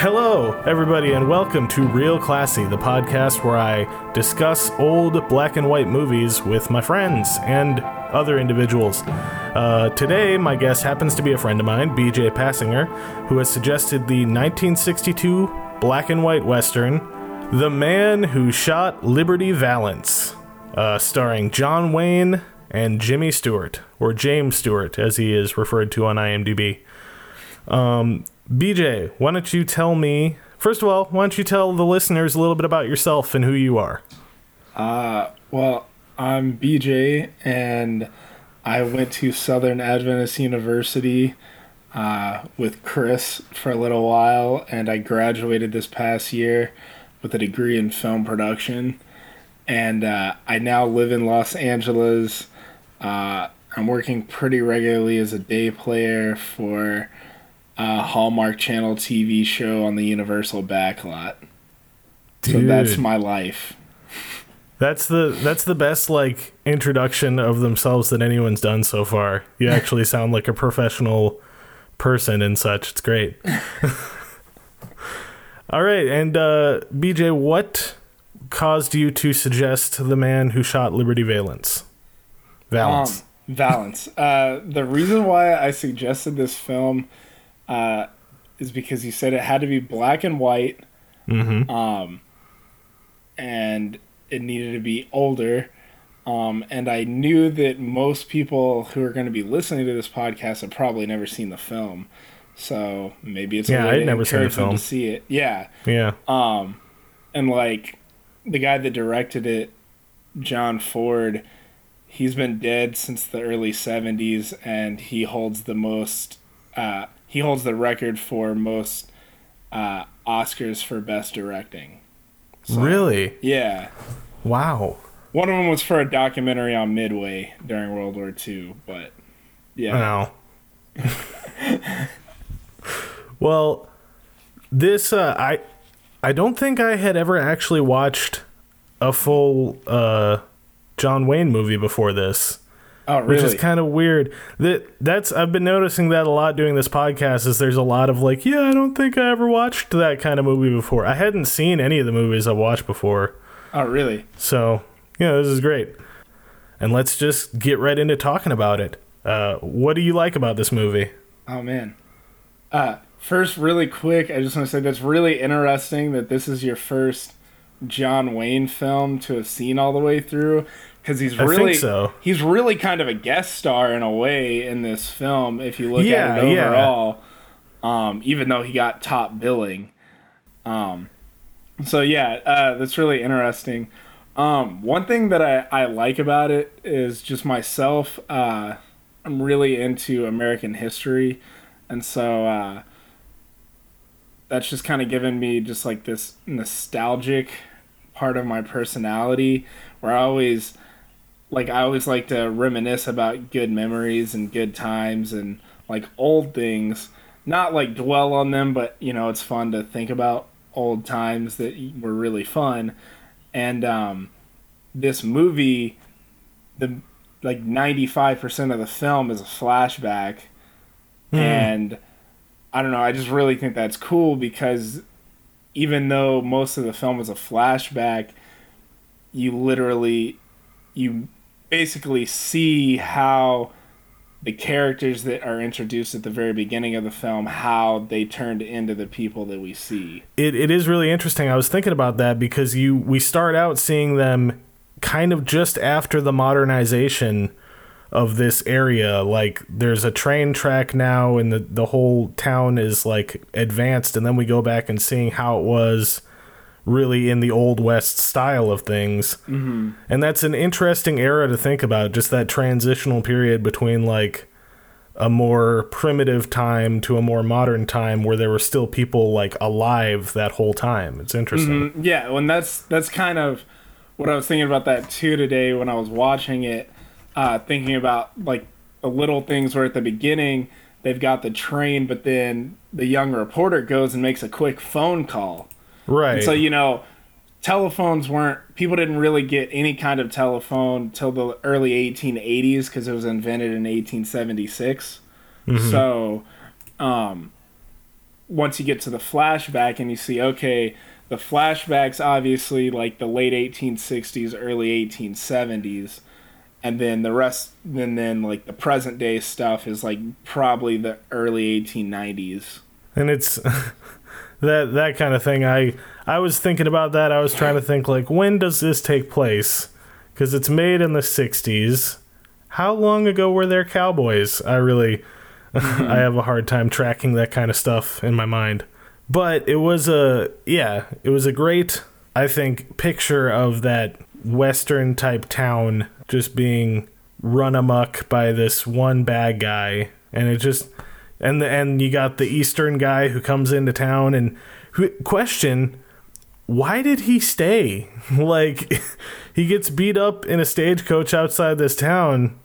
Hello, everybody, and welcome to Real Classy, the podcast where I discuss old black and white movies with my friends and other individuals. Uh, today, my guest happens to be a friend of mine, BJ Passinger, who has suggested the 1962 black and white western, The Man Who Shot Liberty Valance, uh, starring John Wayne and Jimmy Stewart, or James Stewart, as he is referred to on IMDb. Um, BJ, why don't you tell me, first of all, why don't you tell the listeners a little bit about yourself and who you are? Uh, well, I'm BJ, and I went to Southern Adventist University uh, with Chris for a little while, and I graduated this past year with a degree in film production. And uh, I now live in Los Angeles. Uh, I'm working pretty regularly as a day player for a Hallmark Channel TV show on the Universal backlot. So that's my life. That's the that's the best like introduction of themselves that anyone's done so far. You actually sound like a professional person and such. It's great. All right, and uh, BJ, what caused you to suggest the man who shot Liberty Valance? Valance. Um, Valance. Uh, the reason why I suggested this film uh, is because you said it had to be black and white, mm-hmm. um, and it needed to be older. Um, and I knew that most people who are going to be listening to this podcast have probably never seen the film, so maybe it's a Yeah, way I'd never seen the film. to see it. Yeah, Yeah. um, and like the guy that directed it, John Ford, he's been dead since the early '70s, and he holds the most. Uh, he holds the record for most uh, Oscars for best directing. So, Really? Yeah. Wow. One of them was for a documentary on Midway during World War II, but yeah. Wow. well, this uh, I I don't think I had ever actually watched a full uh, John Wayne movie before this, Oh, really? which is kind of weird. That that's I've been noticing that a lot doing this podcast. Is there's a lot of like, yeah, I don't think I ever watched that kind of movie before. I hadn't seen any of the movies I've watched before. oh, really? So, yeah, this is great. And let's just get right into talking about it. Uh, what do you like about this movie? Oh man. Uh first really quick, I just want to say that's really interesting that this is your first John Wayne film to have seen all the way through cuz he's really so. he's really kind of a guest star in a way in this film if you look Yeah, at it yeah. overall. Um even though he got top billing. Um so yeah, uh that's really interesting. Um one thing that I I like about it is just myself uh I'm really into American history, and so uh, that's just kind of given me just like this nostalgic part of my personality, where I always like I always like to reminisce about good memories and good times and like old things. Not like dwell on them, but you know it's fun to think about old times that were really fun. And um, this movie, the like 95% of the film is a flashback and i don't know i just really think that's cool because even though most of the film is a flashback you literally you basically see how the characters that are introduced at the very beginning of the film how they turned into the people that we see It, it is really interesting. I was thinking about that because you we start out seeing them kind of just after the modernization of this area. Like there's a train track now, and the the whole town is like advanced, and then we go back and seeing how it was really in the old west style of things. Mm-hmm. and that's an interesting era to think about just that transitional period between like a more primitive time to a more modern time where there were still people like alive that whole time. It's interesting. Mm, yeah and that's that's kind of what i was thinking about that too today when i was watching it uh, thinking about like the little things where at the beginning they've got the train but then the young reporter goes and makes a quick phone call right. And so you know telephones weren't people didn't really get any kind of telephone till the early 1880s because it was invented in 1876 so um once you get to the flashback and you see okay the flashbacks obviously like the late 1860s early 1870s and then the rest and then like the present day stuff is like probably the early 1890s and it's that that kind of thing. I i was thinking about that. I was trying to think like when does this take place? Because it's made in the 60s how long ago were there cowboys? I really mm-hmm. i have a hard time tracking that kind of stuff in my mind. But it was a yeah it was a great i think picture of that western type town just being run amuck by this one bad guy. And it just and the, and you got the eastern guy who comes into town and who, question why did he stay? Like he gets beat up in a stagecoach outside this town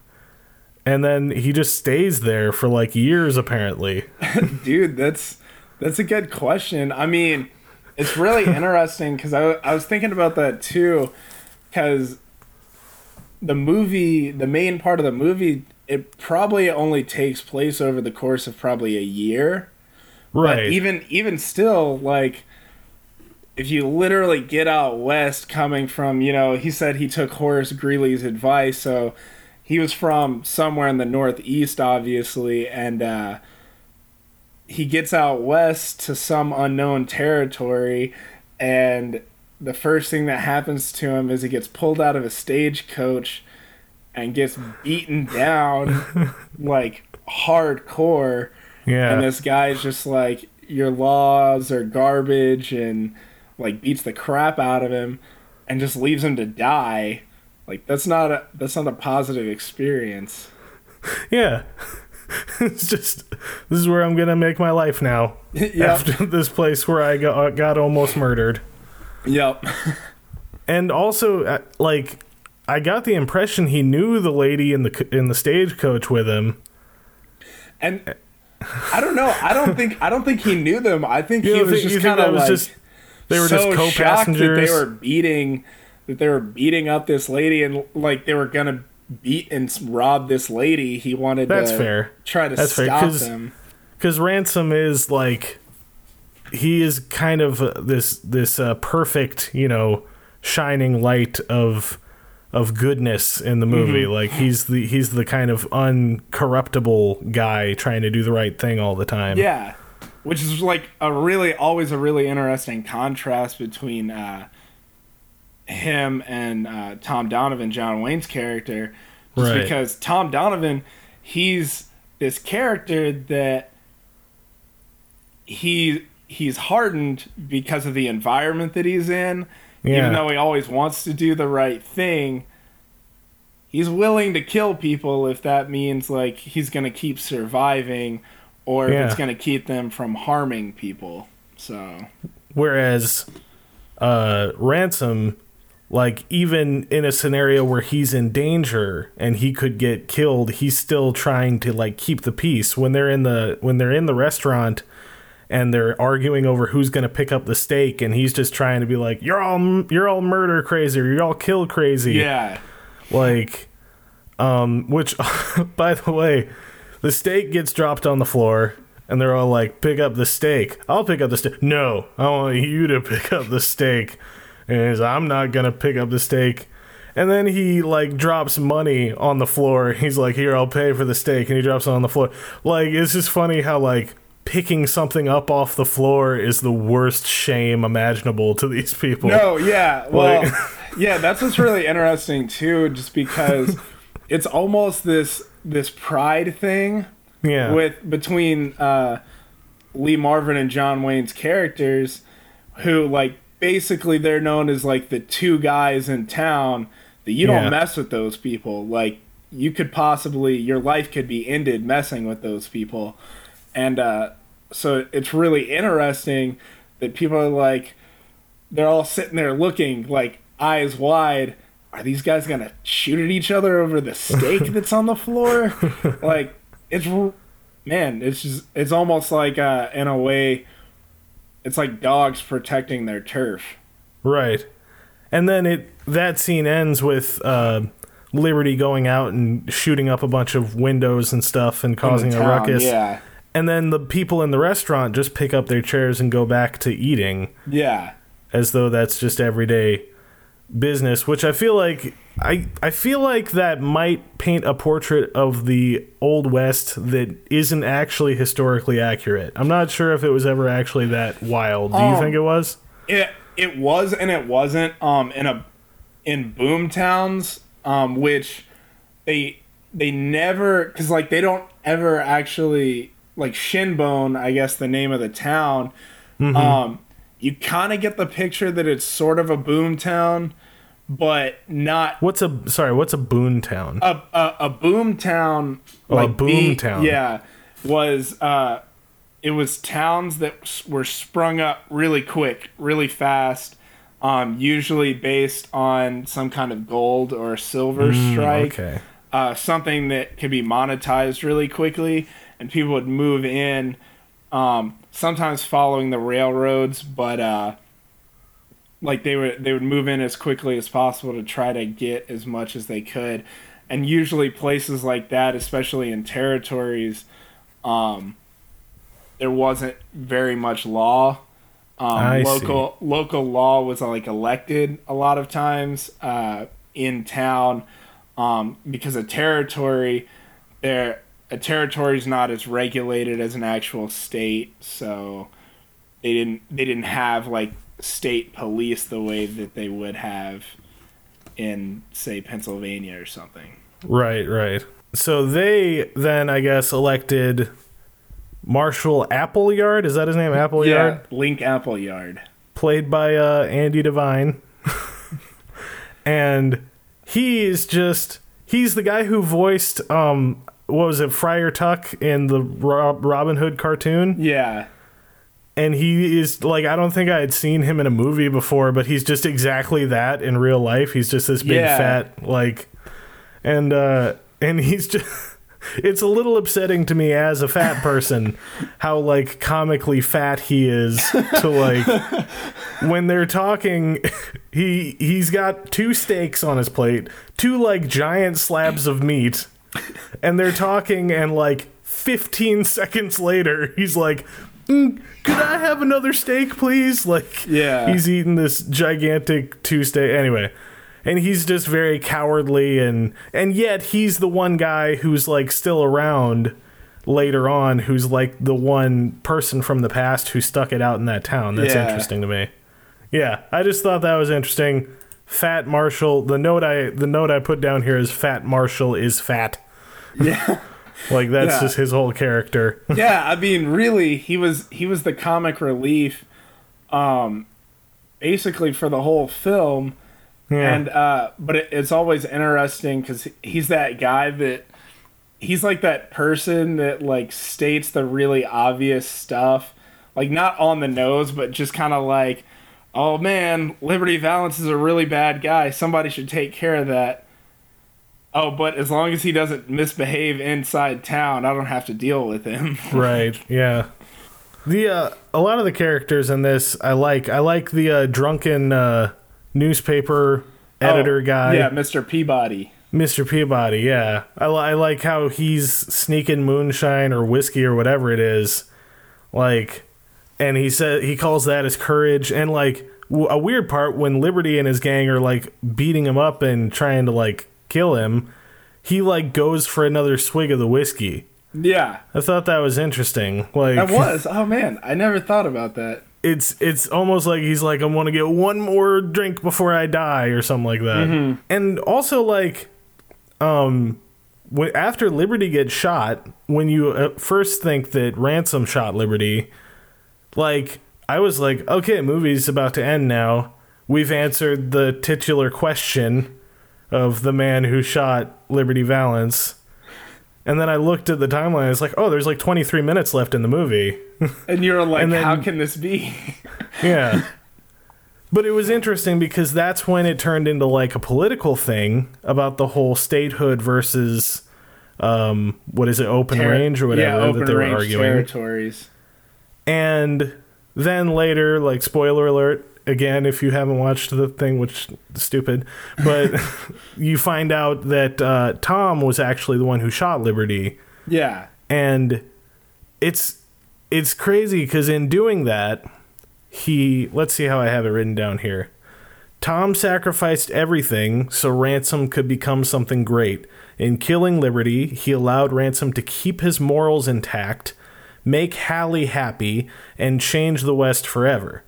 and then he just stays there for like years apparently. Dude that's that's a good question. I mean it's really interesting because I, I was thinking about that too because the movie, the main part of the movie, it probably only takes place over the course of probably a year. right But even even still, like if you literally get out west coming from, you know, he said he took Horace Greeley's advice, so he was from somewhere in the northeast, obviously, and uh, he gets out west to some unknown territory, and the first thing that happens to him is he gets pulled out of a stagecoach and gets beaten down like hardcore. yeah And this guy's just like, your laws are garbage and like beats the crap out of him and just leaves him to die. Like that's not a that's not a positive experience. yeah it's just this is where i'm gonna make my life now Yep. after this place where i got, got almost murdered Yep. and also uh, like i got the impression he knew the lady in the in the stagecoach with him And I don't know. I don't think I don't think he knew them. I think You he don't was think- just kind of like just- they were so just shocked that co-passengers they were beating that they were beating up this lady and like they were gonna beat and rob this lady. He wanted That's to fair. try to That's fair, stop 'cause- them. because ransom is like he is kind of uh, this this uh, perfect you know shining light of of goodness in the movie Mm-hmm. like he's the he's the kind of uncorruptible guy trying to do the right thing all the time Yeah, which is like a really always a really interesting contrast between uh, him and uh, Tom Donovan, John Wayne's character, just Right. because Tom Donovan, he's this character that he he's hardened because of the environment that he's in. Yeah. Even though he always wants to do the right thing, he's willing to kill people if that means like he's going to keep surviving or if it's going to keep them from harming people. So, whereas uh ransom like even in a scenario where he's in danger and he could get killed he's still trying to like keep the peace when they're in the when they're in the restaurant and they're arguing over who's going to pick up the steak and he's just trying to be like you're all you're all murder crazy or you're all kill crazy. Yeah. like um which by the way the steak gets dropped on the floor and they're all like pick up the steak i'll pick up the steak no i want you to pick up the steak and he's i'm not gonna pick up the steak and then he like drops money on the floor. He's like here i'll pay for the steak and he drops it on the floor. Like it's just funny how like picking something up off the floor is the worst shame imaginable to these people No, yeah. Well, Like- yeah, that's what's really interesting too just because it's almost this this pride thing yeah with between uh, Lee Marvin and John Wayne's characters, who like basically they're known as like the two guys in town that you don't Yeah. mess with those people. Like you could possibly your life could be ended messing with those people, and uh, so it's really interesting that people are like they're all sitting there looking like eyes wide. Are these guys gonna shoot at each other over the steak that's on the floor? like it's man, it's just it's almost like uh, in a way, it's like dogs protecting their turf. Right. And then it that scene ends with uh, Liberty going out and shooting up a bunch of windows and stuff and causing a ruckus. Yeah, and then the people in the restaurant just pick up their chairs and go back to eating Yeah. as though that's just everyday business which i feel like i i feel like that might paint a portrait of the old west that isn't actually historically accurate i'm not sure if it was ever actually that wild do you Um, think it was It it was and it wasn't. Um, in a in boom towns, um, which they they never because like they don't ever actually like Shinbone, I guess the name of the town. Um, you kind of get the picture that it's sort of a boom town, but not what's a sorry what's a boon town a a, a boom town. Oh, a like boom the- town. Yeah, was uh, it was towns that were sprung up really quick, really fast. Um, usually based on some kind of gold or silver strike, Mm, okay uh, something that could be monetized really quickly, and people would move in. Um, sometimes following the railroads, but uh, like they would they would move in as quickly as possible to try to get as much as they could and usually places like that especially in territories um there wasn't very much law um I see. local local law was like elected a lot of times uh in town um because a territory there a territory is not as regulated as an actual state so they didn't they didn't have like state police the way that they would have in say Pennsylvania or something. Right, right. So they then, I guess, elected Marshal Appleyard. Is that his name? Appleyard, Yeah, Link Appleyard. played by uh, Andy Devine, and he's just he's the guy who voiced um what was it Friar Tuck in the Rob- Robin Hood cartoon, Yeah. and he is like I don't think I had seen him in a movie before, but he's just exactly that in real life. He's just this big Yeah. fat like, and uh and he's just. It's a little upsetting to me as a fat person how like comically fat he is to like when they're talking he he's got two steaks on his plate, two like giant slabs of meat and they're talking and like 15 seconds later he's like "Mm, could i have another steak please? Like Yeah. he's eating this gigantic two steak anyway and he's just very cowardly and and yet he's the one guy who's like still around later on who's like the one person from the past who stuck it out in that town. That's Yeah. interesting to me. Yeah i just thought that was interesting. Fat marshall the note i the note i put down here is fat marshall is fat Yeah. like that's Yeah. just his whole character. Yeah, I mean really he was he was the comic relief um basically for the whole film. Yeah. And uh but it, it's always interesting cuz he's that guy that he's like that person that like states the really obvious stuff. Like not on the nose but just kind of like oh man liberty valance is a really bad guy. Somebody should take care of that oh but as long as he doesn't misbehave inside town i don't have to deal with him right yeah the uh a lot of the characters in this i like i like the uh drunken uh newspaper editor Oh, guy yeah mr peabody Mr. Peabody, yeah. I, I like how he's sneaking moonshine or whiskey or whatever it is. Like, and he said he calls that his courage. And like w- a weird part when Liberty and his gang are like beating him up and trying to like kill him, he like goes for another swig of the whiskey. yeah I thought that was interesting. Like that was oh man i never thought about that it's it's almost like he's like I want to get one more drink before I die or something like that. And also like um when after Liberty gets shot, when you uh, first think that Ransom shot Liberty, like I was like, okay, movie's about to end now. We've answered the titular question of the man who shot Liberty Valance. And then I looked at the timeline. It's like, oh, there's like 23 minutes left in the movie. and you're like And then- how can this be Yeah. But it was interesting because that's when it turned into like a political thing about the whole statehood versus um what is it open Ter- range or whatever yeah, that they were arguing. territories. And then later like spoiler alert again if you haven't watched the thing which is stupid but you find out that uh Tom was actually the one who shot Liberty Yeah, and it's it's crazy because in doing that, he let's see how I have it written down here. Tom sacrificed everything so Ransom could become something great. In killing Liberty, he allowed Ransom to keep his morals intact, make Hallie happy, and change the West forever.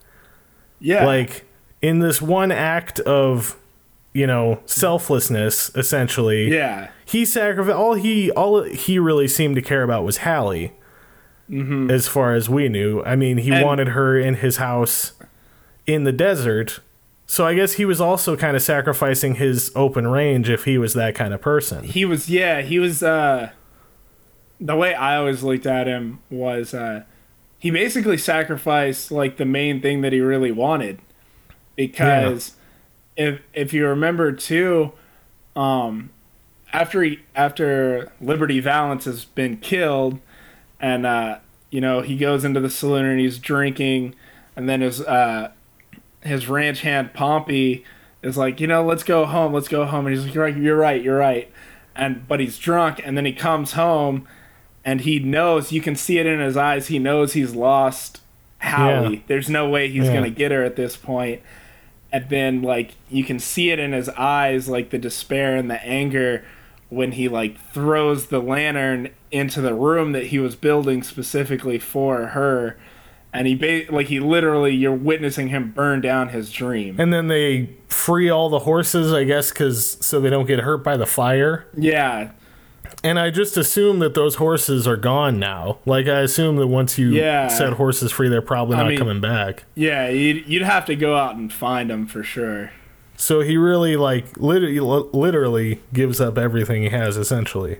Yeah. Like in this one act of, you know, selflessness, essentially. yeah. He sacrificed all he all he really seemed to care about was Hallie. As far as we knew, I mean, he And- wanted her in his house in the desert. So I guess he was also kind of sacrificing his open range if he was that kind of person. He was yeah, he was uh the way I always looked at him was uh he basically sacrificed like the main thing that he really wanted. Because if if you remember too, um after he after Liberty Valance has been killed and uh you know, he goes into the saloon and he's drinking and then his uh his ranch hand Pompey is like, you know, let's go home, let's go home. And he's like, you're right, you're right, you're right. And but he's drunk, and then he comes home, and he knows you can see it in his eyes. He knows he's lost Hallie. Yeah. There's no way he's Yeah. gonna get her at this point. And then like you can see it in his eyes, like the despair and the anger when he like throws the lantern into the room that he was building specifically for her and he ba- like he literally you're witnessing him burn down his dream And then they free all the horses, I guess, cuz so they don't get hurt by the fire. yeah And I just assume that those horses are gone now. Like I assume that once you Yeah. set horses free, they're probably I not mean- coming back. yeah you'd, you'd have to go out and find them for sure So he really like literally, literally gives up everything he has essentially.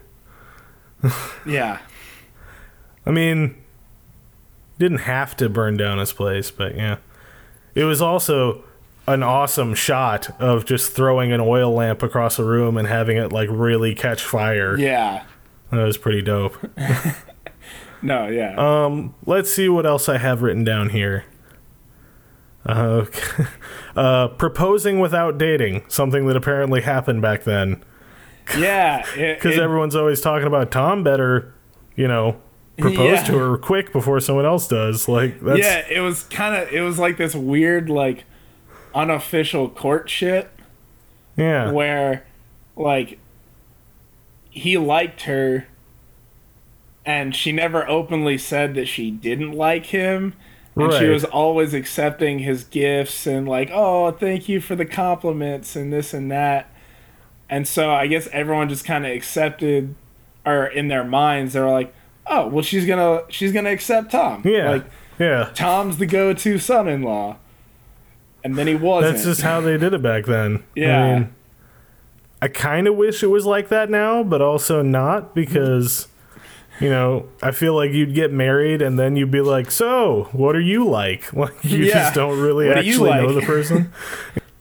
yeah I mean, didn't have to burn down his place, but yeah. It was also an awesome shot of just throwing an oil lamp across a room and having it like really catch fire. yeah That was pretty dope. no yeah Um, let's see what else I have written down here. Uh, uh, proposing without dating, something that apparently happened back then. yeah Because everyone's always talking about Tom better, you know, propose Yeah. to her quick before someone else does. Like that's yeah it was kind of it was like this weird like unofficial courtship yeah. where like he liked her and she never openly said that she didn't like him and she was always accepting his gifts and like oh thank you for the compliments and this and that and so i guess everyone just kind of accepted or in their minds they were like oh well she's gonna she's gonna accept tom Yeah. like yeah. tom's the go-to son-in-law and then he wasn't That's just how they did it back then. Yeah. I mean, I kind of wish it was like that now, but also not because, you know, I feel like you'd get married and then you'd be like, so what are you like? Like, you Yeah. just don't really What actually know the person.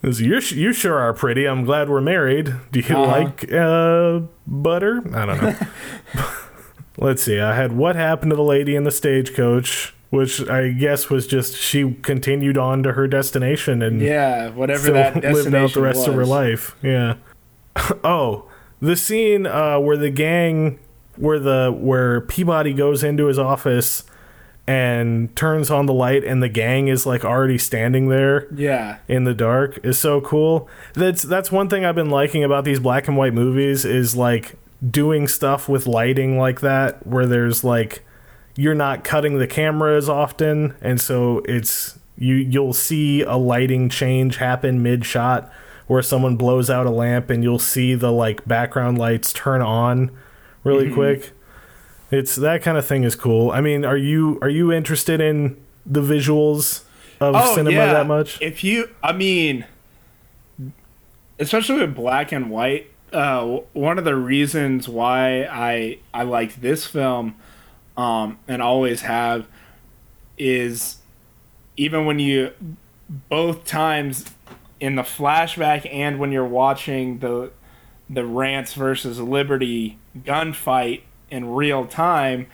You you sure are pretty. I'm glad we're married. Do you Uh-huh. like uh, butter? I don't know. Let's see. I had what happened to the lady in the stagecoach, which I guess was just she continued on to her destination and yeah whatever that lived out the rest of her life. Yeah. oh, the scene uh, where the gang, where the where Peabody goes into his office and turns on the light, and the gang is like already standing there Yeah. in the dark is so cool. That's that's one thing I've been liking about these black and white movies is like doing stuff with lighting like that where there's like you're not cutting the camera as often and so it's you you'll see a lighting change happen mid shot where someone blows out a lamp and you'll see the like background lights turn on really quick. It's that kind of thing is cool. I mean, are you are you interested in the visuals of cinema that much? If you, I mean, especially with black and white, uh, one of the reasons why I I like this film, um, and always have, is even when you both times in the flashback and when you're watching the the Rance versus Liberty gunfight in real time,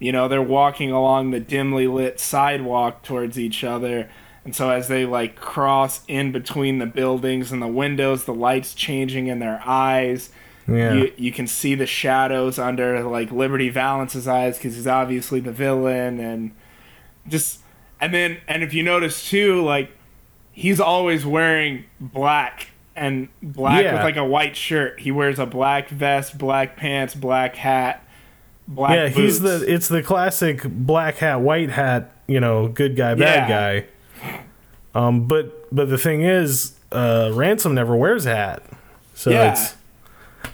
you know, they're walking along the dimly lit sidewalk towards each other. And so as they like cross in between the buildings and the windows, the lights changing in their eyes, Yeah. You you can see the shadows under like Liberty Valance's eyes because he's obviously the villain, and just and then and if you notice too, like he's always wearing black and black Yeah. with like a white shirt. He wears a black vest, black pants, black hat, black. yeah, he's the it's the classic black hat, white hat, you know, good guy, bad Yeah. guy. Um, but but the thing is, uh, Ransom never wears a hat, so Yeah. it's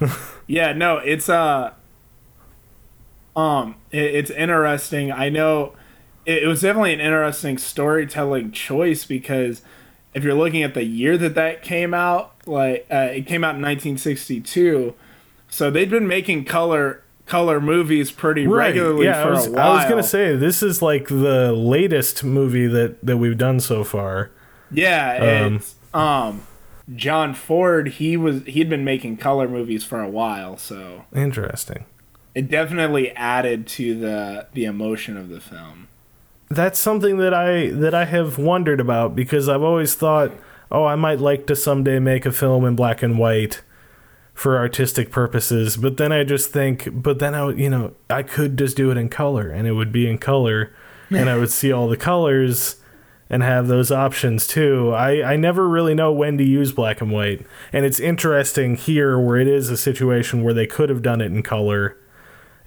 Yeah, no, it's uh um it, it's interesting. I know it, it was definitely an interesting storytelling choice because if you're looking at the year that that came out, like uh, it came out in 1962, so they'd been making color color movies pretty regularly Yeah, for I was, a while. I was gonna say this is like the latest movie that that we've done so far. Yeah, Um, it's um John Ford, he was he'd been making color movies for a while, so Interesting. it definitely added to the the emotion of the film. That's something that I that I have wondered about because I've always thought, oh, I might like to someday make a film in black and white for artistic purposes, but then I just think, but then I would, you know, I could just do it in color and it would be in color and I would see all the colors and have those options too. I, I never really know when to use black and white. And it's interesting here where it is a situation where they could have done it in color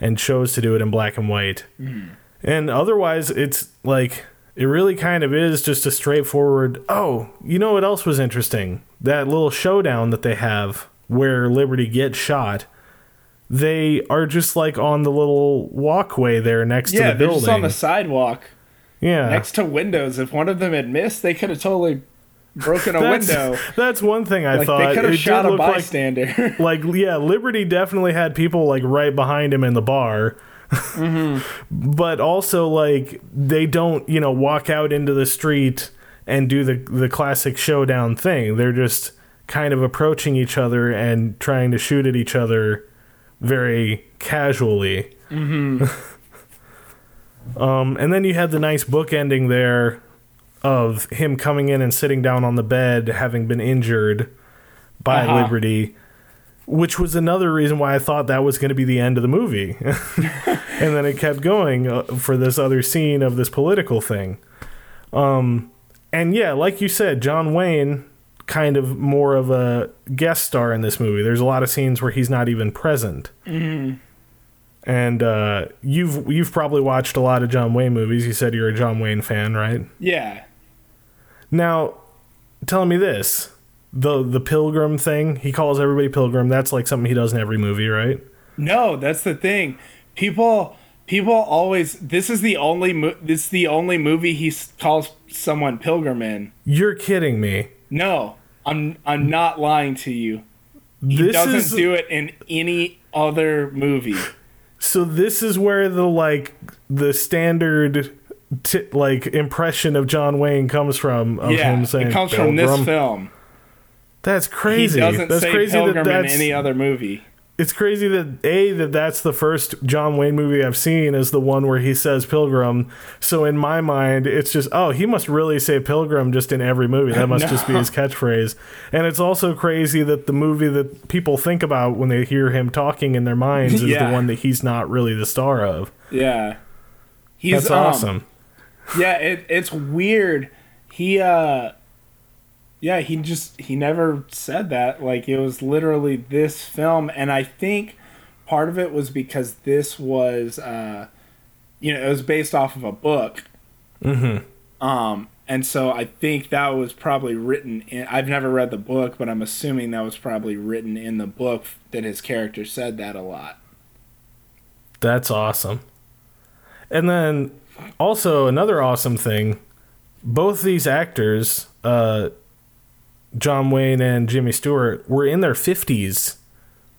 and chose to do it in black and white. Hmm. And otherwise, it's like it really kind of is just a straightforward. Oh, you know what else was interesting? That little showdown that they have where Liberty gets shot. They are just like on the little walkway there next yeah, to the building. just on the sidewalk yeah, next to windows. If one of them had missed, they could have totally broken a that's, window. That's one thing I Like thought. they could have shot a look like- bystander. like yeah liberty definitely had people like right behind him in the bar mm-hmm. but also like they don't you know walk out into the street and do the the classic showdown thing they're just kind of approaching each other and trying to shoot at each other very casually mm-hmm. Um and then you had the nice book ending there of him coming in and sitting down on the bed having been injured by Uh-huh. Liberty, which was another reason why I thought that was going to be the end of the movie. and then it kept going uh, for this other scene of this political thing. Um, and yeah, like you said, John Wayne kind of more of a guest star in this movie. There's a lot of scenes where he's not even present. And uh, you've you've probably watched a lot of John Wayne movies. You said you're a John Wayne fan, right? yeah. Now, tell me this: the the pilgrim thing. He calls everybody pilgrim. That's like something he does in every movie, right? No, that's the thing. People people always this is the only mo- this is the only movie he s- calls someone pilgrim in. You're kidding me. No, I'm I'm not lying to you. He this doesn't is do it in any other movie. So. This is where the like the standard. T- like impression of John Wayne comes from of yeah, him saying it comes from this film. That's crazy. He doesn't that's say crazy pilgrim that that's in any other movie. It's crazy that a that that's the first John Wayne movie I've seen is the one where he says pilgrim. So in my mind, it's just oh he must really say pilgrim just in every movie. That must just be his catchphrase. And it's also crazy that the movie that people think about when they hear him talking in their minds is Yeah. the one that he's not really the star of. Yeah. He's That's um, awesome. Yeah, it, it's weird. He uh yeah, he just he never said that. Like it was literally this film and I think part of it was because this was uh you know, it was based off of a book. Mm-hmm. Um and so I think that was probably written in I've never read the book, but I'm assuming that was probably written in the book that his character said that a lot. That's awesome. And then also another awesome thing, both these actors, uh, John Wayne and Jimmy Stewart, were in their 50s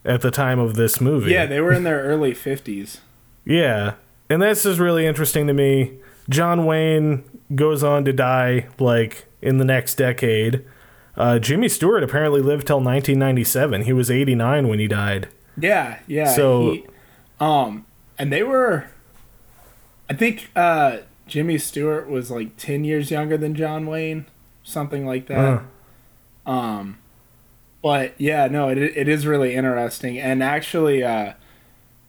at the time of this movie. Yeah, they were in their early 50s. Yeah. And this is really interesting to me. John Wayne goes on to die like in the next decade. Uh, Jimmy Stewart apparently lived till 1997. He was 89 when he died. Yeah, yeah. So- he, um, and they were, I think uh, Jimmy Stewart was like ten years younger than John Wayne, something like that. Uh, Um, but yeah, no, it it is really interesting, and actually, uh,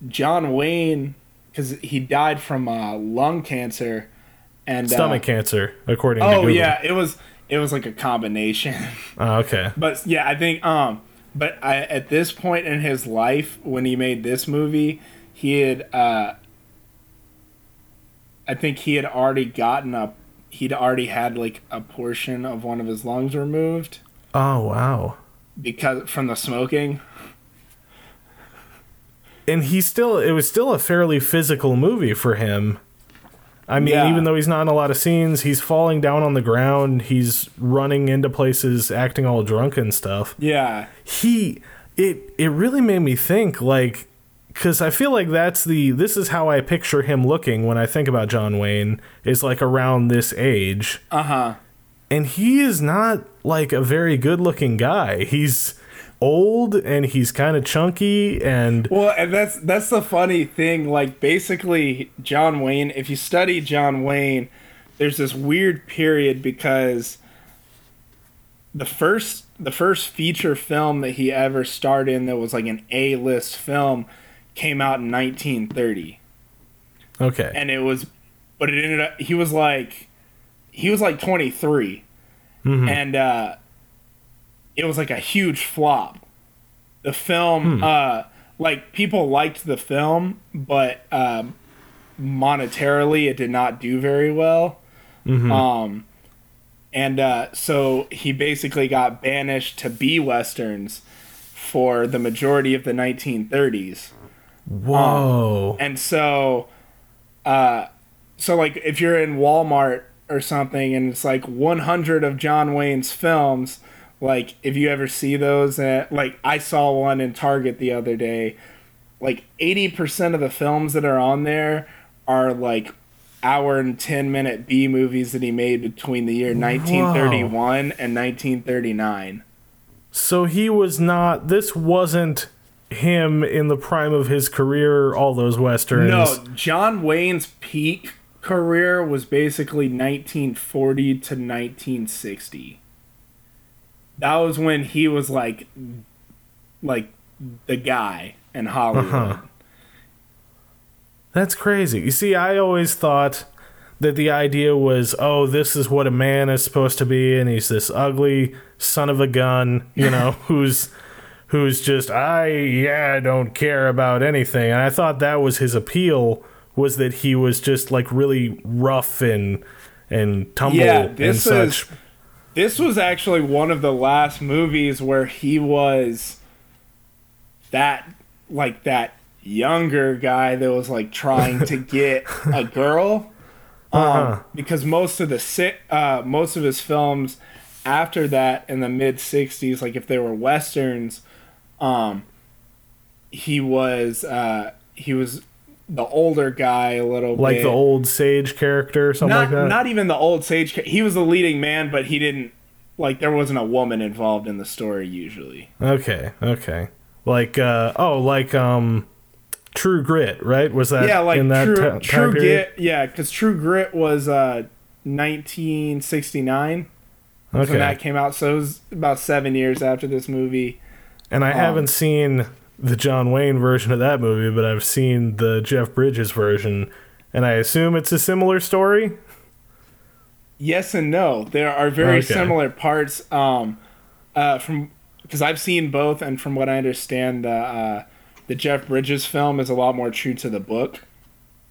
John Wayne, because he died from uh, lung cancer and Stomach uh, cancer, according to Oh Google. yeah, it was it was like a combination. Oh, okay. but yeah, I think um but I at this point in his life when he made this movie, he had uh I think he had already gotten a he'd already had like a portion of one of his lungs removed Oh wow. because from the smoking. And he still it was still a fairly physical movie for him. I mean, Yeah. even though he's not in a lot of scenes, he's falling down on the ground, he's running into places acting all drunk and stuff. Yeah. he it it really made me think like because i feel like that's the this is how i picture him looking when i think about john wayne is like around this age Uh-huh. And he is not like a very good looking guy he's old and he's kind of chunky and Well, and that's that's the funny thing. Like basically, John Wayne. If you study John Wayne, there's this weird period because the first the first feature film that he ever starred in that was like an A list film came out in 1930, okay and it was, but it ended up he was like he was like 23, and uh, it was like a huge flop. The film, uh, like people liked the film, but um, monetarily it did not do very well. Um, and uh, so he basically got banished to B westerns for the majority of the 1930s. whoa And so, uh, so like if you're in Walmart or something, and it's like 100 of John Wayne's films, like if you ever see those, at, like I saw one in Target the other day, like 80% of the films that are on there are like hour and 10 minute B movies that he made between the year 1931 and 1939. so he was not this wasn't him in the prime of his career all those westerns. No, John Wayne's peak career was basically 1940 to 1960. That was when he was like like the guy in Hollywood. Uh-huh. That's crazy. You see, I always thought that the idea was, oh, this is what a man is supposed to be, and he's this ugly son of a gun, you know, who's who's just I yeah, I don't care about anything. And I thought that was his appeal was that he was just like really rough and and tumble Yeah, and this such. is this was actually one of the last movies where he was that like that younger guy that was like trying to get a girl um, Uh-huh. because most of the uh, most of his films after that in the mid 60s like if they were westerns um he was uh he was the older guy a little bit. like bit the old sage character or something not like that. not even the old sage. He was the leading man, but he didn't like there wasn't a woman involved in the story usually. Okay, okay. Like uh oh, like um True Grit, right? Was that yeah, like in that True time True? Grit. Yeah, because True Grit was uh 1969 when that came out. So it was about seven years after this movie. and I um, haven't seen the John Wayne version of that movie, but I've seen the Jeff Bridges version, and I assume it's a similar story. Yes and no. There are very Okay. similar parts. Um, uh, from because I've seen both, and from what I understand, the uh, the Jeff Bridges film is a lot more true to the book.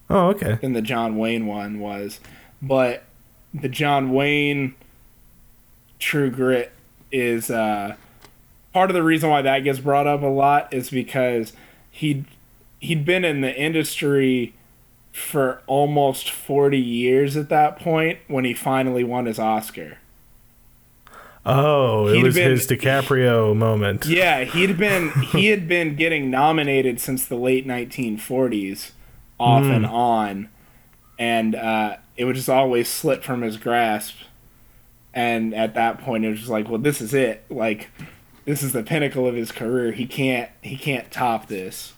Oh, okay. than the John Wayne one was. But the John Wayne True Grit is uh, part of the reason why that gets brought up a lot is because he he'd been in the industry for almost 40 years at that point when he finally won his Oscar. Oh, it He'd was been- his DiCaprio moment. Yeah, he'd been he had been getting nominated since the late 1940s, off and on, and uh, it would just always slip from his grasp. And at that point, it was just like, well, this is it. Like, this is the pinnacle of his career. He can't he can't top this.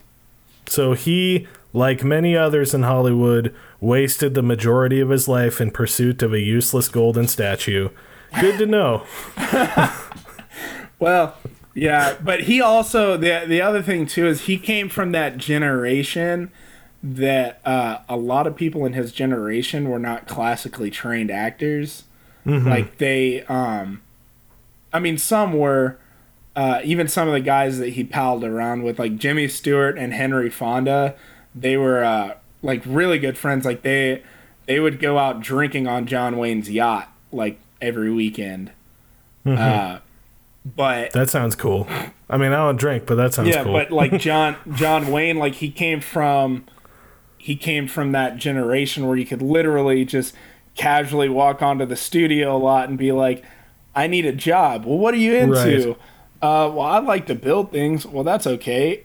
So he, like many others in Hollywood, wasted the majority of his life in pursuit of a useless golden statue. Good to know. Well, Yeah, but he also the the other thing too is he came from that generation that uh, a lot of people in his generation were not classically trained actors. Like they, um, I mean, some were. Uh, even some of the guys that he palled around with, like Jimmy Stewart and Henry Fonda, they were uh, like really good friends. Like they they would go out drinking on John Wayne's yacht like every weekend. Uh, but That sounds cool. I mean, I don't drink, but that sounds cool. yeah, cool. but like John John Wayne, like he came from he came from that generation where you could literally just casually walk onto the studio a lot and be like, I need a job. Well, what are you into? Uh, well, I like to build things. Well, that's okay.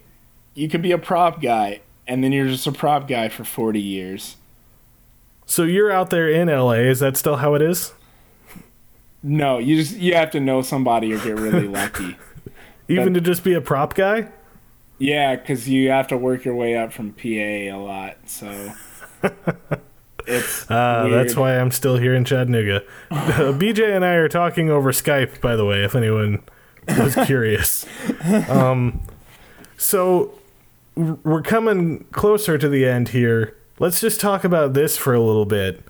You could be a prop guy, and then you're just a prop guy for 40 years. so you're out there in LA. Is that still how it is? No, you just you have to know somebody or get really lucky. Even to just be a prop guy? Yeah, because you have to work your way up from PA a lot, so it's Uh, that's why I'm still here in Chattanooga. BJ and I are talking over Skype, by the way, if anyone was curious. Um, so we're coming closer to the end here. Let's just talk about this for a little bit.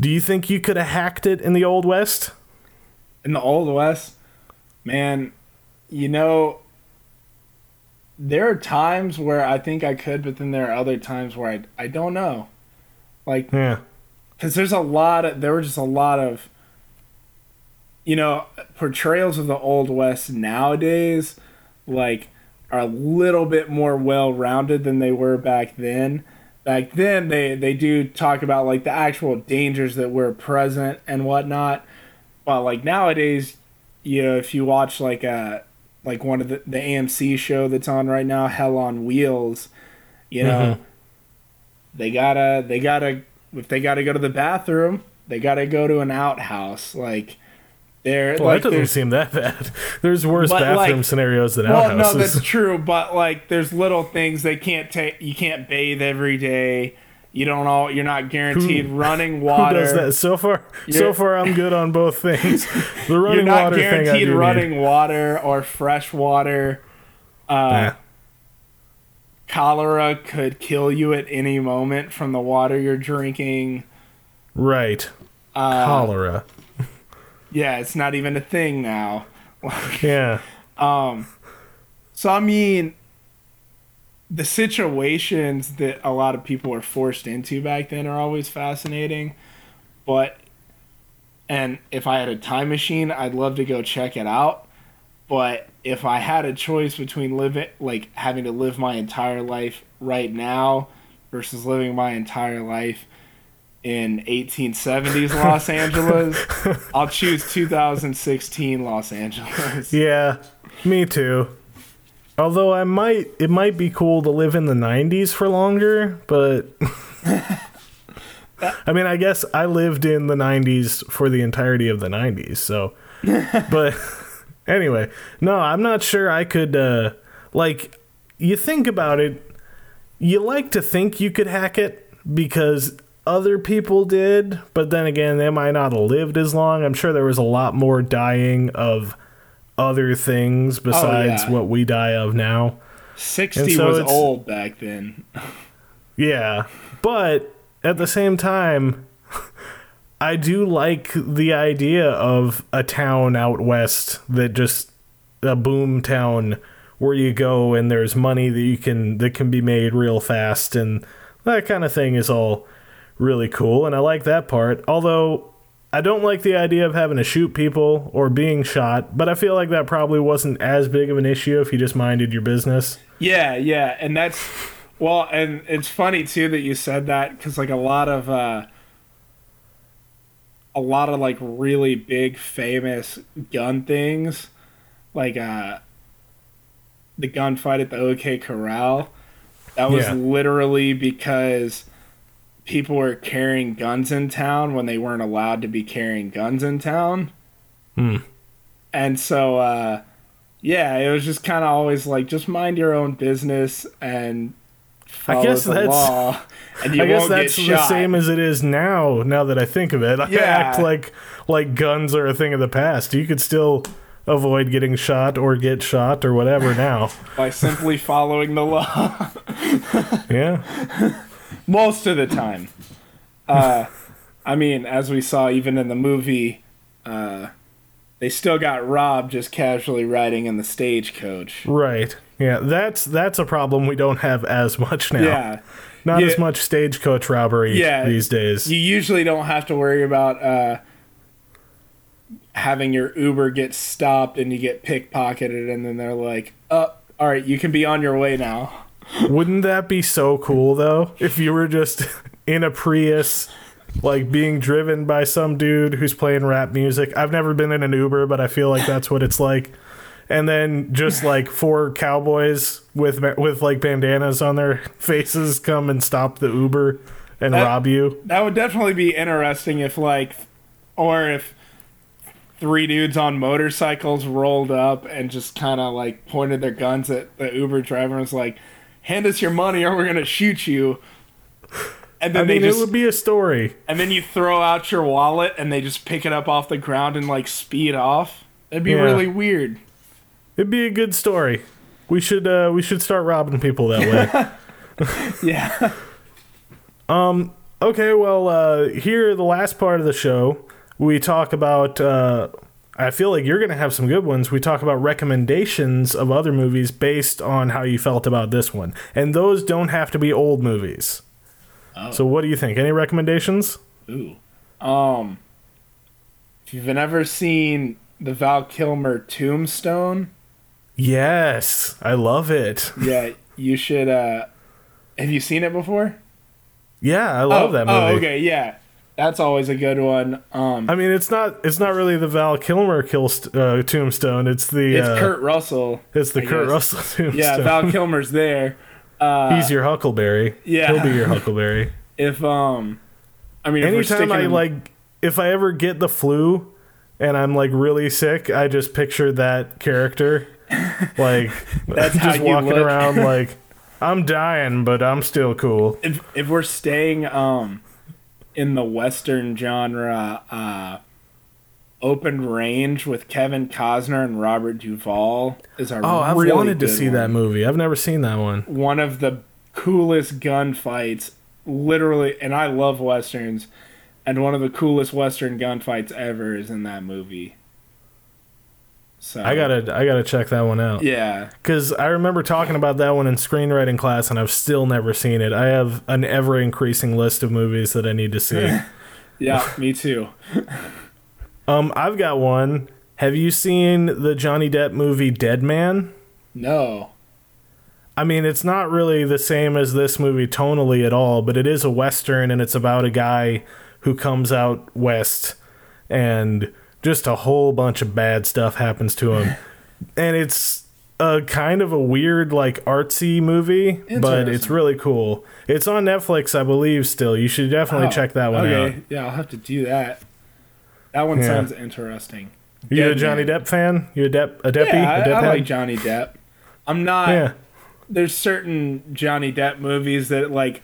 Do you think you could have hacked it in the Old West? in the old west man you know there are times where i think i could but then there are other times where i, I don't know like Yeah. because there's a lot of there were just a lot of you know portrayals of the old west nowadays like are a little bit more well rounded than they were back then. Back then they they do talk about like the actual dangers that were present and whatnot. But like nowadays you know if you watch like a like one of the, the amc show that's on right now hell on wheels you know mm-hmm. they gotta they gotta if they gotta go to the bathroom they gotta go to an outhouse. Like they're Well, like that doesn't seem that bad. There's worse bathroom like- scenarios than well no that's true but like there's little things they can't take you can't bathe every day you don't all you're not guaranteed running Who water does that? So far, so You're- far, I'm good on both things. The you're running not water thing, I guaranteed running need. water or fresh water uh, Yeah. cholera could kill you at any moment from the water you're drinking Right. uh, Cholera. Yeah it's not even a thing now Yeah. Um, so I mean, the situations that a lot of people were forced into back then are always fascinating. But and if I had a time machine, I'd love to go check it out. But if I had a choice between living like having to live my entire life right now versus living my entire life in 1870s Los Angeles, I'll choose 2016 Los Angeles. Yeah. Me too. Although I might, it might be cool to live in the '90s for longer, but. I mean, I guess I lived in the 90s for the entirety of the 90s, so. But anyway, no, I'm not sure I could. Uh, like, you think about it, you like to think you could hack it because other people did, but then again, they might not have lived as long. I'm sure there was a lot more dying of other things oh, besides yeah. what we die of now. 60 so was old back then. Yeah, but at the same time, I do like the idea of a town out west that just a boom town where you go and there's money that you can that can be made real fast and that kind of thing is all really cool and I like that part. Although I don't like the idea of having to shoot people or being shot, but I feel like that probably wasn't as big of an issue if you just minded your business. Yeah, yeah, and that's well, and it's funny too that you said that because like a lot of uh, a lot of like really big famous gun things, like uh, the gunfight at the OK Corral, that was Yeah. literally because people were carrying guns in town when they weren't allowed to be carrying guns in town. Hmm. And so, uh, yeah, it was just kind of always like, just mind your own business and follow guess the that's- law, and you I guess that's the shot. same as it is now. Now that I think of it, I Yeah. act like like guns are a thing of the past. You could still avoid getting shot or get shot or whatever now. by simply following the law Yeah. Most of the time. Uh, I mean, as we saw even in the movie, uh, they still got robbed just casually riding in the stagecoach. Right. Yeah, that's that's a problem we don't have as much now. Yeah. Not Yeah. as much stagecoach robbery Yeah. these days. You usually don't have to worry about uh, having your Uber get stopped and you get pickpocketed, and then they're like, "Oh, all right, you can be on your way now." Wouldn't that be so cool though? If you were just in a Prius, like being driven by some dude who's playing rap music. I've never been in an Uber, but I feel like that's what it's like. And then just like four cowboys with with like bandanas on their faces come and stop the Uber and That- rob you. That would definitely be interesting if, like, or if three dudes on motorcycles rolled up and just kind of like pointed their guns at the Uber driver and was like, "Hand us your money, or we're gonna shoot you." And then I they just it would be a story. and then you throw out your wallet and they just pick it up off the ground and like speed off. That'd be Yeah. really weird. It'd be a good story. We should uh, we should start robbing people that way. Yeah. Um. Okay, well, uh, here the last part of the show, we talk about. Uh, I feel like you're going to have some good ones. We talk about recommendations of other movies based on how you felt about this one, and those don't have to be old movies. So, what do you think? Any recommendations? Ooh. Um. If you've never seen the Val Kilmer Tombstone, Yes, I love it. yeah, you should. uh Have you seen it before? Yeah, I love oh, that movie. Oh, okay, yeah, that's always a good one. Um, I mean, it's not it's not really the Val Kilmer kill uh, tombstone. It's the it's uh, Kurt Russell. It's the I Kurt guess. Russell tombstone. Yeah, Val Kilmer's there. Uh, He's your Huckleberry. yeah. he'll be your Huckleberry. if um, I mean, Anytime I like, if I ever get the flu and I'm like really sick, I just picture that character, like That's just walking look. around like I'm dying, but I'm still cool. if if we're staying um in the western genre uh open range with kevin costner and robert duvall is a Oh, I've really wanted to see one. that movie. I've never seen that one. one of the coolest gunfights literally and i love westerns and one of the coolest western gunfights ever is in that movie so I gotta, I gotta check that one out. yeah Because I remember talking about that one in screenwriting class, and I've still never seen it. I have an ever increasing list of movies that I need to see. yeah me too um, I've got one. Have you seen the Johnny Depp movie Dead Man? no I mean, it's not really the same as this movie tonally at all, but it is a western, and it's about a guy who comes out west, and just a whole bunch of bad stuff happens to him, and it's a kind of a weird, like artsy movie, but it's really cool. It's on Netflix, I believe. Still, you should definitely Oh, check that one okay out. yeah i'll have to do that that one Yeah. sounds interesting You a Johnny Man. Depp fan? You a Depp a Deppy? Yeah, a I, Depp I head? like Johnny Depp. I'm not. yeah. There's certain Johnny Depp movies that like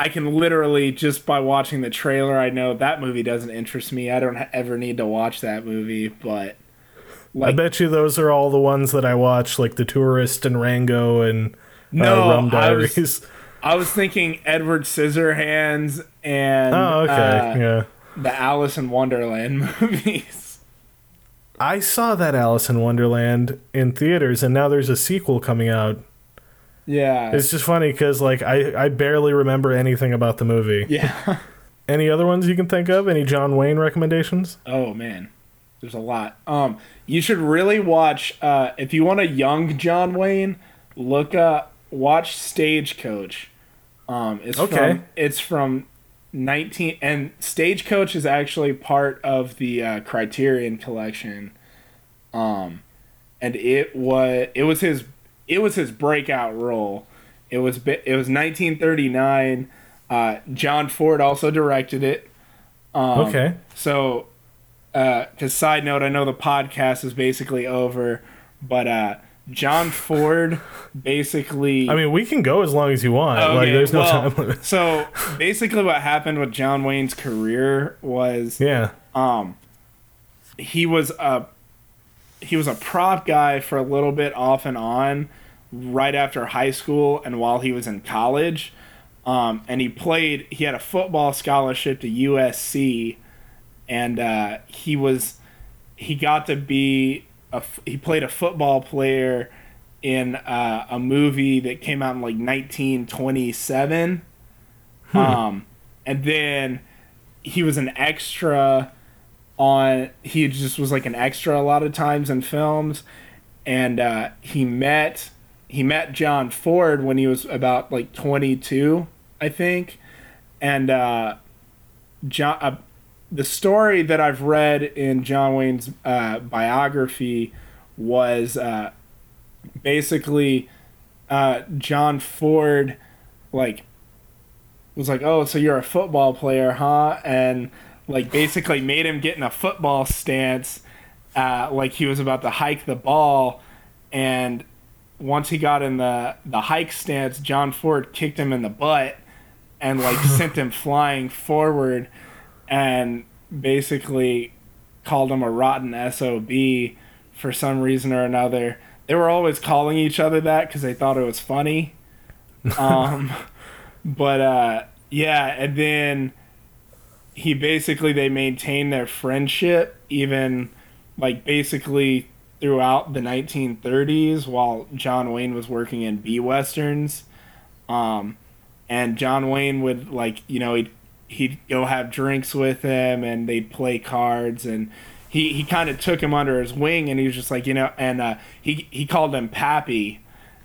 I can literally just by watching the trailer, I know that movie doesn't interest me. I don't ever need to watch that movie, but I bet you those are all the ones that I watch, like The Tourist and Rango and No, uh, Rum I was- Diaries. I was thinking Edward Scissorhands and oh, okay, uh, yeah. the Alice in Wonderland movies. I saw that Alice in Wonderland in theaters, and now there's a sequel coming out. Yeah. It's just funny because like I I barely remember anything about the movie. yeah. Any other ones you can think of? Any John Wayne recommendations? Oh man, there's a lot. Um, you should really watch. Uh, if you want a young John Wayne, look up, watch Stagecoach. Um, it's Okay. from it's from nineteen, and Stagecoach is actually part of the uh, Criterion Collection. Um, and it was it was his it was his breakout role. It was it was 1939. Uh, John Ford also directed it. Um, okay. so, because side note, I know the podcast is basically over, but uh, John Ford basically. I mean, we can go as long as you want. like, Okay, there's no well, time limit. So basically, what happened with John Wayne's career was Yeah. um, he was a he was a prop guy for a little bit off and on right after high school and while he was in college. Um, and he played, he had a football scholarship to USC, and uh, he was, he got to be, a, he played a football player in uh, a movie that came out in like 1927. Hmm. Um, and then he was an extra on he just was like an extra a lot of times in films. And uh, he met he met john ford when he was about like 22 i think. And uh, john uh, the story that i've read in john wayne's uh, biography was uh, basically uh, john ford like was like oh so you're a football player huh? And like basically made him get in a football stance, uh, like he was about to hike the ball, and once he got in the the hike stance, John Ford kicked him in the butt and like sent him flying forward, and basically called him a rotten sob for some reason or another. They were always calling each other that because they thought it was funny. Um, but uh, yeah, and then he basically they maintain their friendship even like basically throughout the 1930s while John Wayne was working in B westerns. Um, and John Wayne would like you know he'd he'd go have drinks with him and they'd play cards and he, he kind of took him under his wing and he was just like you know and uh, he he called him Pappy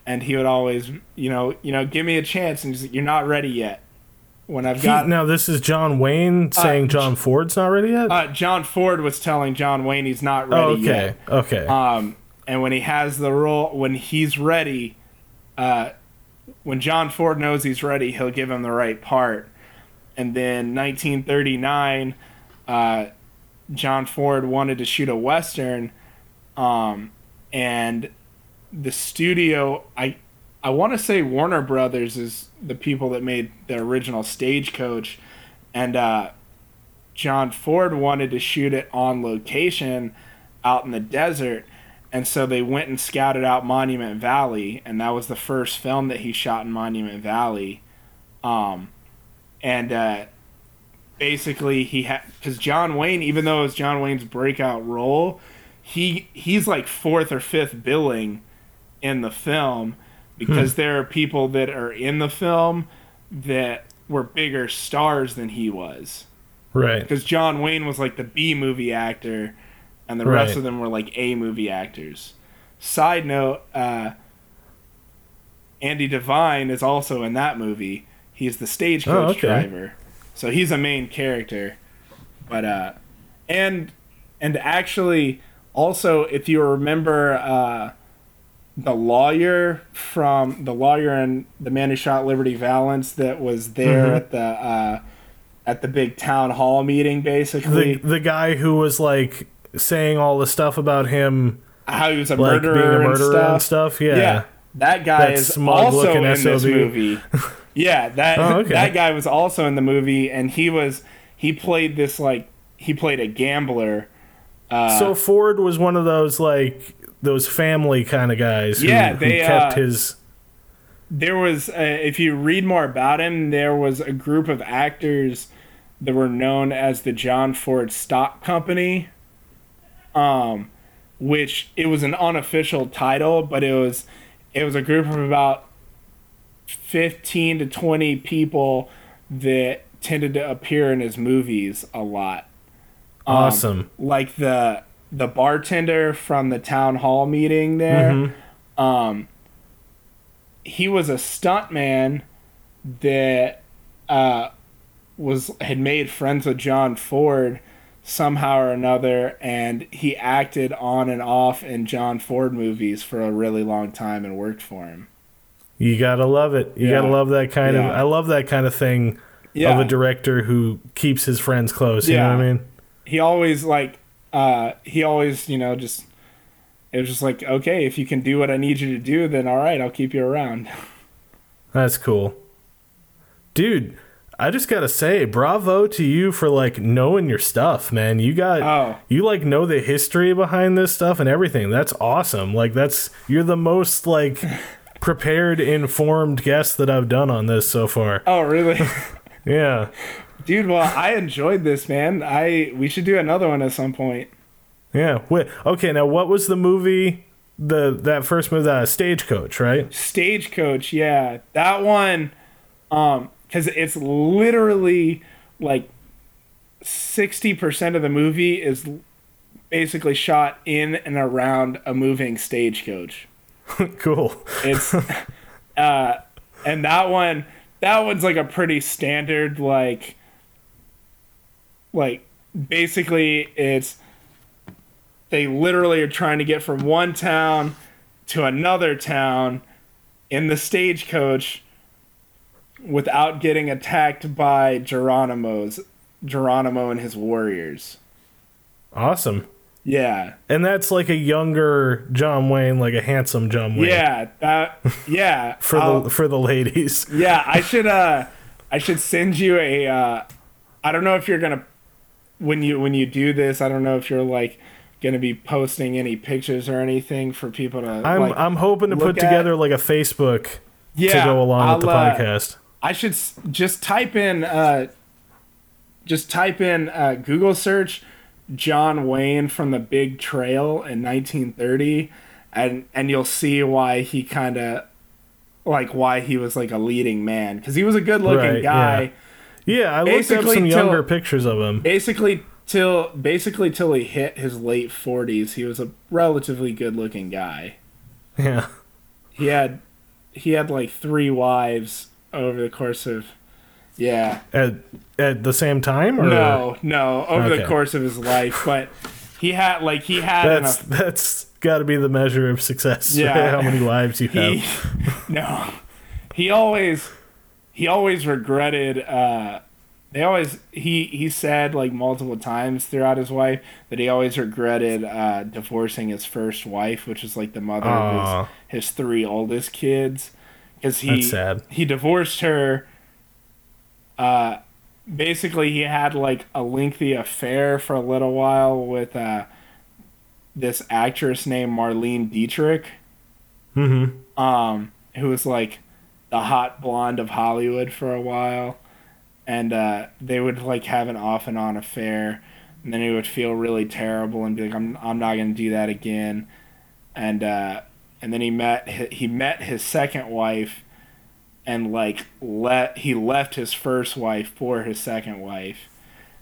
and he would always you know you know give me a chance and like, you're not ready yet when I've got now this is John Wayne uh, saying uh, John Ford's not ready yet. Uh, John Ford was telling John Wayne he's not ready oh, okay. yet. Okay. Um, and when he has the role, when he's ready, uh, when John Ford knows he's ready, he'll give him the right part. And then 1939, uh, John Ford wanted to shoot a western, um, and the studio I I want to say Warner Brothers is the people that made the original Stagecoach, and uh, John Ford wanted to shoot it on location out in the desert, and so they went and scouted out Monument Valley, and that was the first film that he shot in Monument Valley, um, and uh, basically he had because John Wayne, even though it was John Wayne's breakout role, he he's like fourth or fifth billing in the film because hmm. there are people that are in the film that were bigger stars than he was. Right. Because John Wayne was like the B movie actor, and the right. rest of them were like A movie actors. Side note: uh, Andy Devine is also in that movie. He's the stagecoach oh, okay. driver, so he's a main character. But uh, and and actually, also, if you remember. Uh, the lawyer from the lawyer and the man who shot Liberty Valance that was there mm-hmm. at the uh, at the big town hall meeting, basically. The, the guy who was like saying all the stuff about him, how he was a like, murderer, being a murderer and stuff. And stuff. Yeah. yeah, that guy that is also in SOB. this movie. yeah, that oh, okay. that guy was also in the movie, and he was he played this like he played a gambler. Uh, so Ford was one of those like those family kind of guys. Who, yeah, they who kept uh, his. There was, uh, if you read more about him, there was a group of actors that were known as the John Ford Stock Company. Um, which it was an unofficial title, but it was it was a group of about fifteen to twenty people that tended to appear in his movies a lot. Um, awesome. Like the the bartender from the town hall meeting there. Mm-hmm. Um, he was a stuntman that uh, was had made friends with John Ford somehow or another, and he acted on and off in John Ford movies for a really long time and worked for him. You gotta love it. You yeah. gotta love that kind yeah. of. I love that kind of thing yeah. of a director who keeps his friends close. You know what I mean? He always like uh, he always, you know, just it was just like, okay, if you can do what I need you to do, then all right, I'll keep you around. That's cool, dude. I just gotta say, bravo to you for like knowing your stuff, man. You got Oh. you like know the history behind this stuff and everything. That's awesome. Like that's you're the most like prepared, informed guest that I've done on this so far. Oh, really? Yeah. Dude, well, I enjoyed this, man. I we should do another one at some point. Yeah. Wait, okay, now what was the movie the that first movie that stagecoach, right? Stagecoach, yeah. That one um cuz it's literally like 60% of the movie is basically shot in and around a moving stagecoach. cool. It's uh and that one that one's like a pretty standard like like basically it's they literally are trying to get from one town to another town in the stagecoach without getting attacked by Geronimo's Geronimo and his warriors. Awesome. Yeah. And that's like a younger John Wayne, like a handsome John Wayne. Yeah, that yeah. For I'll- the for the ladies. Yeah, I should uh I should send you a uh I don't know if you're going to when you when you do this, I don't know if you're like going to be posting any pictures or anything for people to I'm like I'm hoping to put at- together like a Facebook yeah, to go along with the I'll, uh, podcast. I should s- just type in uh just type in uh Google search John Wayne from the Big Trail in 1930 and and you'll see why he kind of like why he was like a leading man cuz he was a good-looking Right, guy. yeah. Yeah, I looked up some till- younger pictures of him. basically till basically till he hit his late 40s he was a relatively good looking guy Yeah. he had he had like three wives over the course of yeah At at the same time or no no over the course of his life but he had like he had that's enough that's got to be the measure of success. Yeah. How many wives you he have. no he always he always regretted uh they always he he said like multiple times throughout his wife that he always regretted uh divorcing his first wife which is like the mother of his, his three oldest kids because he That's sad. he divorced her uh basically he had like a lengthy affair for a little while with uh this actress named Marlene Dietrich Mm-hmm. um, who was like the hot blonde of Hollywood for a while, and uh, they would like have an off and on affair, and then he would feel really terrible and be like, "I'm I'm not gonna do that again," and uh, and then he met he met his second wife, and like let he left his first wife for his second wife,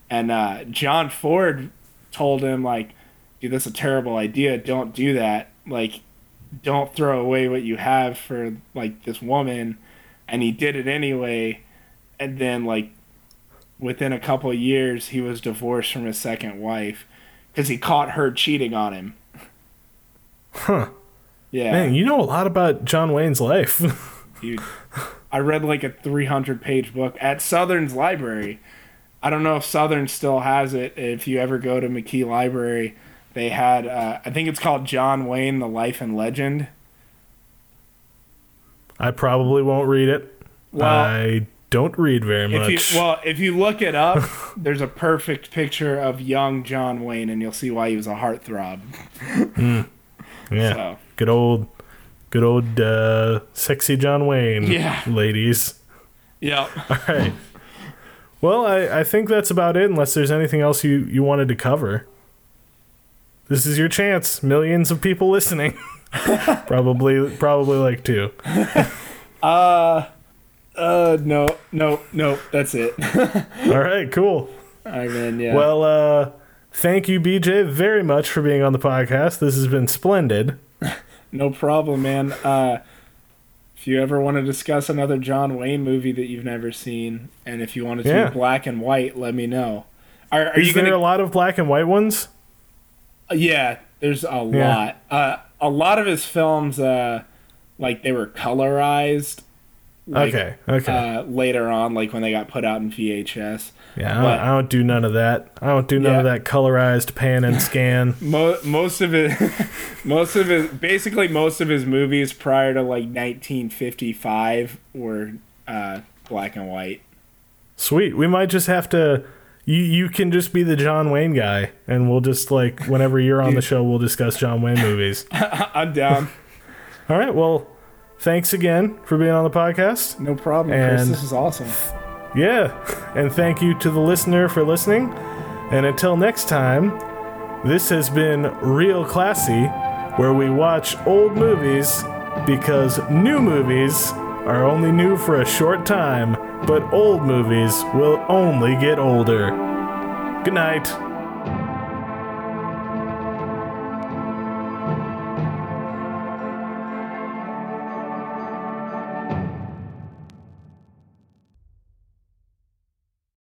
and uh, John Ford told him like, "Dude, that's a terrible idea. Don't do that." Like don't throw away what you have for like this woman. And he did it anyway. And then like within a couple of years he was divorced from his second wife because he caught her cheating on him. Huh. yeah. Man, you know a lot about John Wayne's life. dude i read like a 300 page book at southern's library. I don't know if southern still has it if you ever go to mckee library they had uh, i think it's called john wayne the life and legend I probably won't read it. Well, I don't read very much. If you, well, if you look it up, there's a perfect picture of young John Wayne, and you'll see why he was a heartthrob. yeah. So, Good old good old uh, sexy John Wayne Yeah. ladies. yeah. All right. Well, I, I think that's about it, unless there's anything else you, you wanted to cover. This is your chance. Millions of people listening. probably probably like two. Uh, uh, no, no, no. That's it. All right, cool. I mean, yeah. Well, uh, thank you, BJ, very much for being on the podcast. This has been splendid. no problem, man. Uh, if you ever want to discuss another John Wayne movie that you've never seen, and if you want it to Yeah. be black and white, let me know. Are, are Is you there gonna? a lot of black and white ones? Yeah, there's a Yeah. lot. Uh, a lot of his films, uh, like they were colorized. Like, okay, okay. uh, later on, like when they got put out in VHS. yeah, I don't, but- I don't do none of that. I don't do none of that colorized pan and scan. Mo- most of it, most of his, basically most of his movies prior to like 1955 were uh, black and white. Sweet. We might just have to. You you can just be the John Wayne guy, and we'll just like whenever you're on the show, we'll discuss John Wayne movies. I'm down. All right. Well, thanks again for being on the podcast. No problem, Chris. This is awesome. Yeah, and thank you to the listener for listening. And until next time, this has been Real Classy, where we watch old movies because new movies are only new for a short time, but old movies will only get older. Good night.